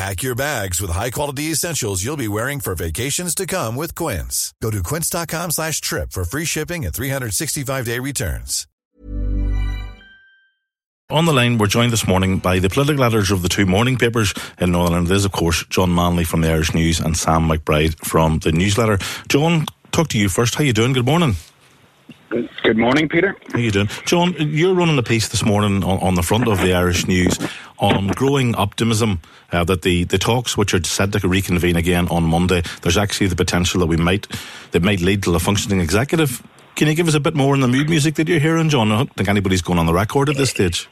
Pack your bags with high-quality essentials you'll be wearing for vacations to come with Quince. Go to quince.com slash trip for free shipping and 365-day returns. On the line, we're joined this morning by the political editors of the two morning papers in Northern Ireland. There's, of course, John Manley from the Irish News and Sam McBride from the News Letter. John, talk to you first. How you doing? Good morning. Good morning, Peter. How you doing? John, you're running a piece this morning on, on the front of the Irish News on growing optimism uh, that the, the talks, which are said to reconvene again on Monday, there's actually the potential that we might that might lead to a functioning executive. Can you give us a bit more on the mood music that you're hearing, John? I don't think anybody's going on the record at this stage.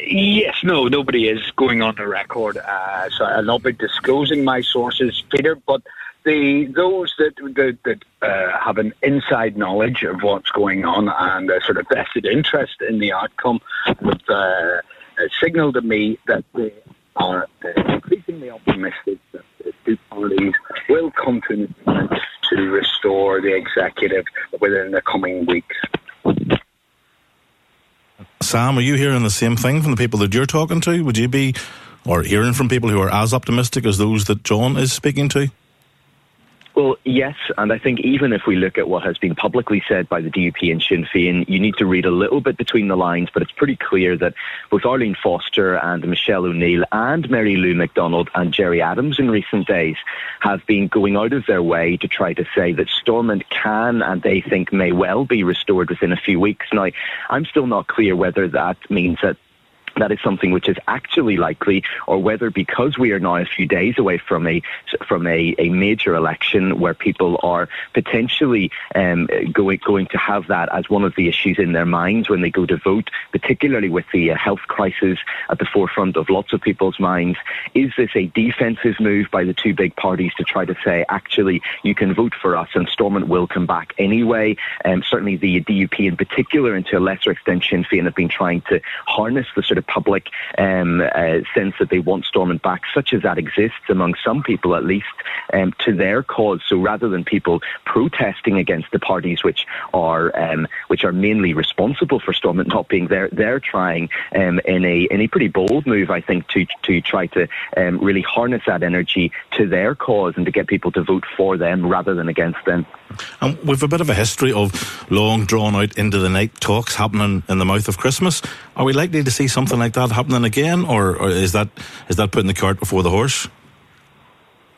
Yes, no, nobody is going on the record, uh, so I'll not be disclosing my sources, Peter. But the those that that, that uh, have an inside knowledge of what's going on and a sort of vested interest in the outcome would uh, signal to me that they are increasingly optimistic that the two parties will come to an agreement to restore the executive within the coming weeks. Sam, are you hearing the same thing from the people that you're talking to? Would you be, or hearing from people who are as optimistic as those that John is speaking to? Well, yes, and I think even if we look at what has been publicly said by the DUP and Sinn Féin, you need to read a little bit between the lines, but it's pretty clear that both Arlene Foster and Michelle O'Neill and Mary Lou McDonald and Gerry Adams in recent days have been going out of their way to try to say that Stormont can and they think may well be restored within a few weeks. Now, I'm still not clear whether that means that that is something which is actually likely, or whether because we are now a few days away from a from a, a major election where people are potentially um, going going to have that as one of the issues in their minds when they go to vote, particularly with the uh, health crisis at the forefront of lots of people's minds. Is this a defensive move by the two big parties to try to say, actually, you can vote for us and Stormont will come back anyway? Um, certainly, the DUP in particular, and to a lesser extent, Sinn Féin have been trying to harness the sort of public um, uh, sense that they want Stormont back, such as that exists among some people at least, um, to their cause. So rather than people protesting against the parties which are um, which are mainly responsible for Stormont not being there, they're trying um, in a in a pretty bold move, I think, to to try to um, really harness that energy to their cause and to get people to vote for them rather than against them. And we've a bit of a history of long drawn out into the night talks happening in the mouth of Christmas. Are we likely to see something like that happening again, or, or is that is that putting the cart before the horse?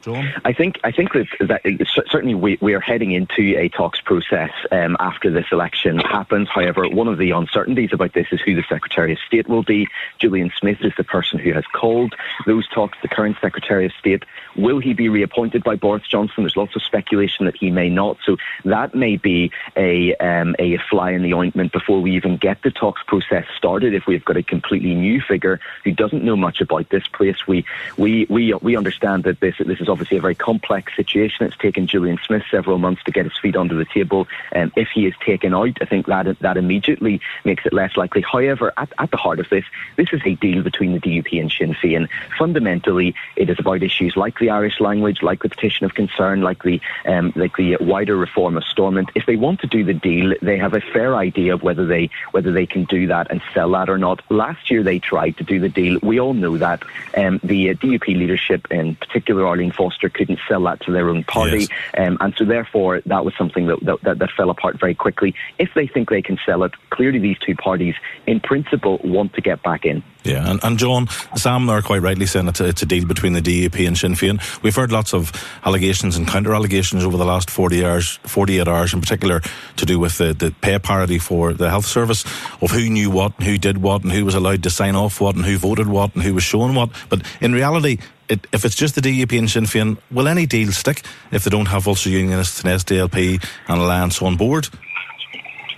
John? I think I think that, that certainly we, we are heading into a talks process um, after this election happens. However, one of the uncertainties about this is who the Secretary of State will be. Julian Smith is the person who has called those talks. The current Secretary of State will he be reappointed by Boris Johnson? There's lots of speculation that he may not. So that may be a um, a fly in the ointment before we even get the talks process started. If we've got a completely new figure who doesn't know much about this place, we we we we understand that this this is obviously a very complex situation. It's taken Julian Smith several months to get his feet under the table. Um, if he is taken out, I think that that immediately makes it less likely. However, at, at the heart of this, this is a deal between the DUP and Sinn Féin. Fundamentally, it is about issues like the Irish language, like the petition of concern, like the um, like the wider reform of Stormont. If they want to do the deal, they have a fair idea of whether they whether they can do that and sell that or not. Last year they tried to do the deal. We all know that um, the uh, DUP leadership, in particular Arlene Ford, Foster couldn't sell that to their own party, yes. um, and so therefore that was something that, that, that, that fell apart very quickly. If they think they can sell it, clearly these two parties, in principle, want to get back in. Yeah, and, and John, Sam are quite rightly saying it's a, it's a deal between the DUP and Sinn Féin. We've heard lots of allegations and counter allegations over the last 40 hours, 48 hours in particular, to do with the, the pay parity for the health service, of who knew what, and who did what, and who was allowed to sign off what, and who voted what, and who was shown what. But in reality, it, if it's just the DUP and Sinn Féin, will any deal stick if they don't have Ulster Unionists and SDLP and Alliance on board?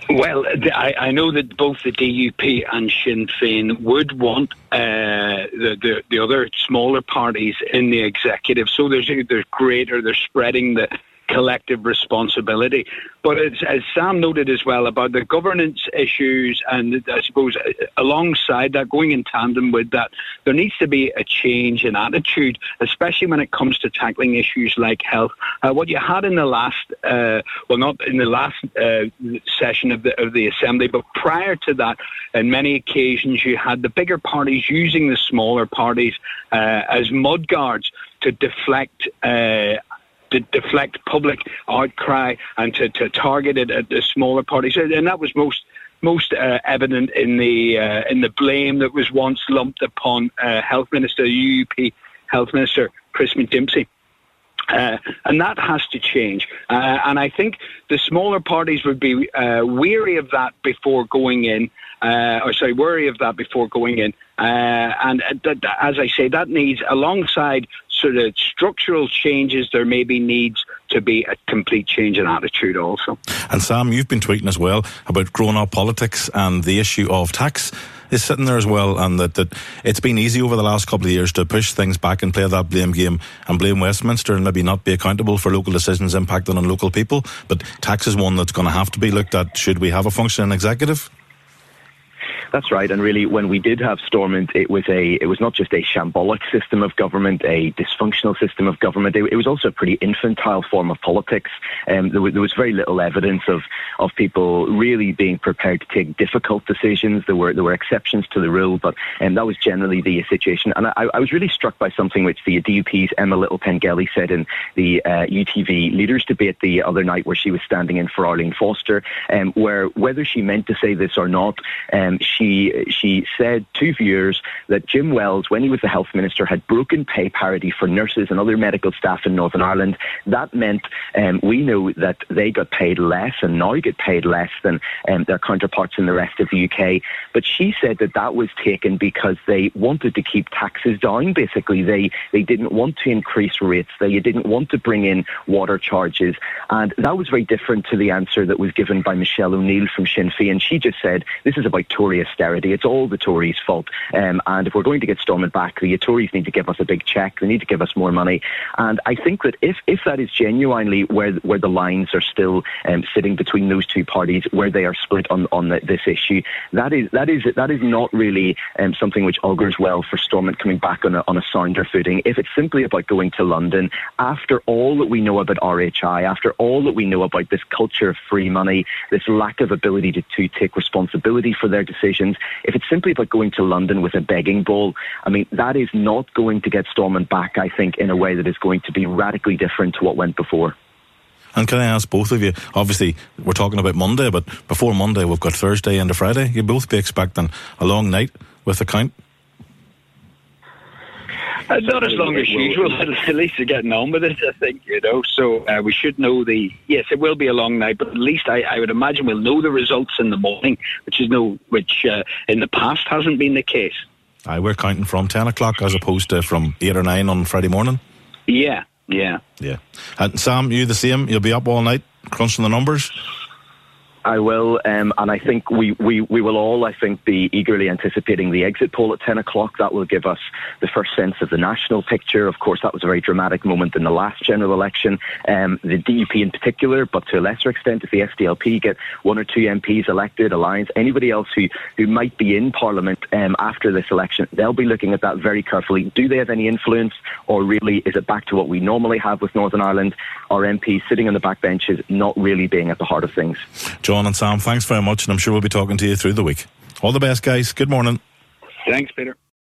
Well, I, I, know that both the DUP and Sinn Féin would want uh, the, the, the other smaller parties in the executive. So there's there's greater, they're spreading the collective responsibility. But as, Sam noted as well about the governance issues, and I suppose alongside that, going in tandem with that, there needs to be a change in attitude, especially when it comes to tackling issues like health. Uh, what you had in the last, uh, well, not in the last uh, session of the of the assembly, but prior to that, in many occasions you had the bigger parties using the smaller parties uh, as mudguards to deflect uh, to deflect public outcry and to, to target it at the smaller parties. And that was most most uh, evident in the uh, in the blame that was once lumped upon uh, Health Minister, UUP Health Minister Chris McGimpsey. Uh, and that has to change. Uh, and I think the smaller parties would be uh, weary of that before going in, or sorry, worry of that before going in. And as I say, that needs, alongside sort of structural changes, there maybe needs to be a complete change in attitude also. And Sam, you've been tweeting as well about grown up politics and the issue of tax is sitting there as well, and that, that it's been easy over the last couple of years to push things back and play that blame game and blame Westminster and maybe not be accountable for local decisions impacting on local people. But tax is one that's going to have to be looked at should we have a functioning executive. That's right. And really, when we did have Stormont, it was a it was not just a shambolic system of government, a dysfunctional system of government. It, it was also a pretty infantile form of politics. Um, there, was, there was very little evidence of of people really being prepared to take difficult decisions. There were there were exceptions to the rule, but um, that was generally the situation. And I, I was really struck by something which the DUP's Emma Little Pengelly said in the uh, UTV leaders debate the other night, where she was standing in for Arlene Foster, um, where whether she meant to say this or not, um, she she said to viewers that Jim Wells, when he was the health minister, had broken pay parity for nurses and other medical staff in Northern Ireland. That meant um, we know that they got paid less and now get paid less than um, their counterparts in the rest of the UK. But she said that that was taken because they wanted to keep taxes down. Basically, they they didn't want to increase rates. They didn't want to bring in water charges, and that was very different to the answer that was given by Michelle O'Neill from Sinn Féin. She just said this is about Tory austerity. It's all the Tories' fault. Um, and if we're going to get Stormont back, the Tories need to give us a big check. They need to give us more money. And I think that if, if that is genuinely where where the lines are still um, sitting between those two parties, where they are split on on the, this issue, that is that is that is not really um, something which augurs well for Stormont coming back on a, on a sounder footing. If it's simply about going to London, after all that we know about RHI, after all that we know about this culture of free money, this lack of ability to, to take responsibility for their decisions, if it's simply about going to London with a begging bowl, I mean, that is not going to get Stormont back, I think, in a way that is going to be radically different to what went before. And can I ask both of you? Obviously, we're talking about Monday, but before Monday, we've got Thursday and a Friday. You both be expecting a long night with the count. Not as long as usual. At least you're getting on with it, I think, you know. So uh, we should know the. Yes, it will be a long night, but at least I, I would imagine we'll know the results in the morning, which is no, which uh, in the past hasn't been the case. Aye, we're counting from 10 o'clock as opposed to from 8 or 9 on Friday morning. Yeah, yeah. Yeah. And Sam, you the same? You'll be up all night crunching the numbers? I will, um, and I think we, we, we will all, I think, be eagerly anticipating the exit poll at 10 o'clock. That will give us the first sense of the national picture. Of course, that was a very dramatic moment in the last general election. Um, the DUP in particular, but to a lesser extent, if the SDLP get one or two MPs elected, Alliance, anybody else who, who might be in Parliament um, after this election, they'll be looking at that very carefully. Do they have any influence, or really is it back to what we normally have with Northern Ireland? Our MPs sitting on the backbenches, not really being at the heart of things. John John and Sam, thanks very much, and I'm sure we'll be talking to you through the week. All the best, guys. Good morning. Thanks, Peter.